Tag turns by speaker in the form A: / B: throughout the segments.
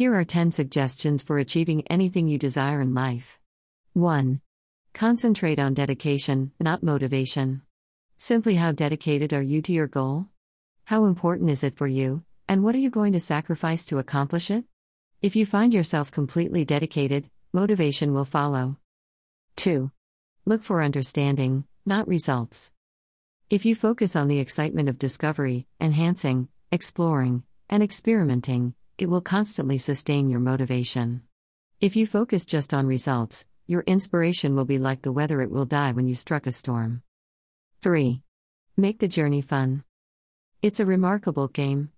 A: Here are 10 suggestions for achieving anything you desire in life. 1. Concentrate on dedication, not motivation. Simply how dedicated are you to your goal? How important is it for you, and what are you going to sacrifice to accomplish it? If you find yourself completely dedicated, motivation will follow. 2. Look for understanding, not results. If you focus on the excitement of discovery, enhancing, exploring, and experimenting, it will constantly sustain your motivation. If you focus just on results, your inspiration will be like the weather it will die when you struck a storm. 3. Make the journey fun. It's a remarkable game.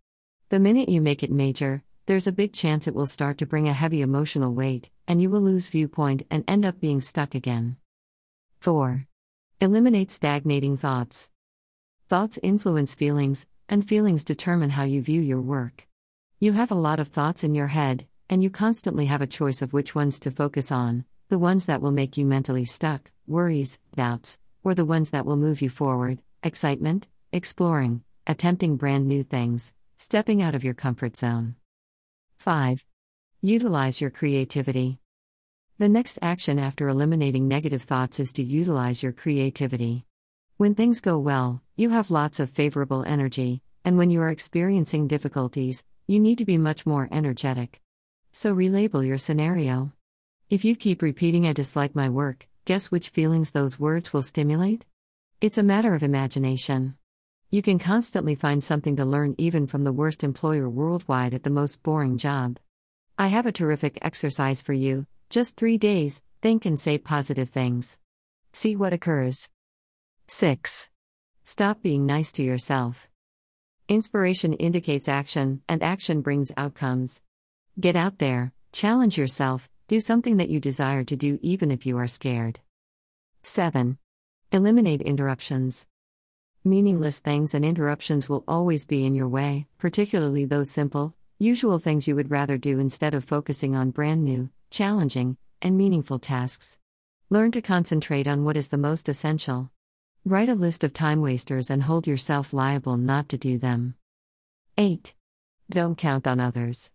A: The minute you make it major, there's a big chance it will start to bring a heavy emotional weight, and you will lose viewpoint and end up being stuck again. 4. Eliminate stagnating thoughts. Thoughts influence feelings, and feelings determine how you view your work. You have a lot of thoughts in your head, and you constantly have a choice of which ones to focus on the ones that will make you mentally stuck, worries, doubts, or the ones that will move you forward, excitement, exploring, attempting brand new things, stepping out of your comfort zone. 5. Utilize your creativity. The next action after eliminating negative thoughts is to utilize your creativity. When things go well, you have lots of favorable energy, and when you are experiencing difficulties, you need to be much more energetic. So relabel your scenario. If you keep repeating, I dislike my work, guess which feelings those words will stimulate? It's a matter of imagination. You can constantly find something to learn even from the worst employer worldwide at the most boring job. I have a terrific exercise for you just three days, think and say positive things. See what occurs. 6. Stop being nice to yourself. Inspiration indicates action, and action brings outcomes. Get out there, challenge yourself, do something that you desire to do even if you are scared. 7. Eliminate interruptions. Meaningless things and interruptions will always be in your way, particularly those simple, usual things you would rather do instead of focusing on brand new, challenging, and meaningful tasks. Learn to concentrate on what is the most essential. Write a list of time wasters and hold yourself liable not to do them. 8. Don't count on others.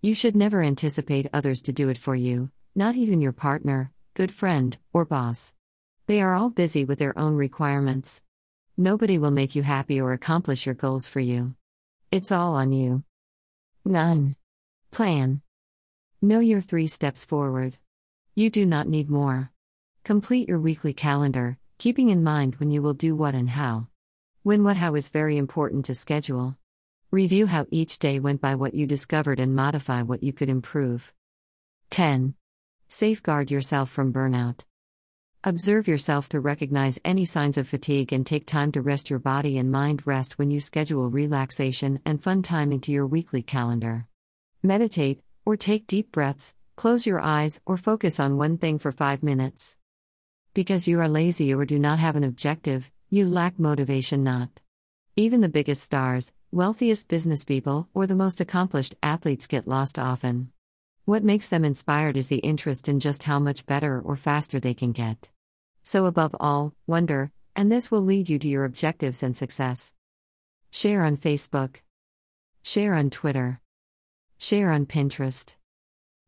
A: You should never anticipate others to do it for you, not even your partner, good friend, or boss. They are all busy with their own requirements. Nobody will make you happy or accomplish your goals for you. It's all on you. 9. Plan. Know your three steps forward. You do not need more. Complete your weekly calendar, keeping in mind when you will do what and how. When what how is very important to schedule. Review how each day went by what you discovered and modify what you could improve. 10. Safeguard yourself from burnout. Observe yourself to recognize any signs of fatigue and take time to rest your body and mind. Rest when you schedule relaxation and fun time into your weekly calendar. Meditate, or take deep breaths, close your eyes, or focus on one thing for 5 minutes. Because you are lazy or do not have an objective, you lack motivation not. Even the biggest stars, wealthiest business people, or the most accomplished athletes get lost often. What makes them inspired is the interest in just how much better or faster they can get. So, above all, wonder, and this will lead you to your objectives and success. Share on Facebook. Share on Twitter. Share on Pinterest.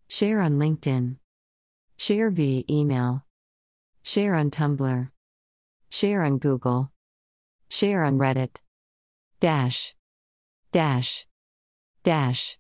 A: Share on LinkedIn. Share via email. Share on Tumblr. Share on Google. Share on Reddit. Dash. Dash. Dash.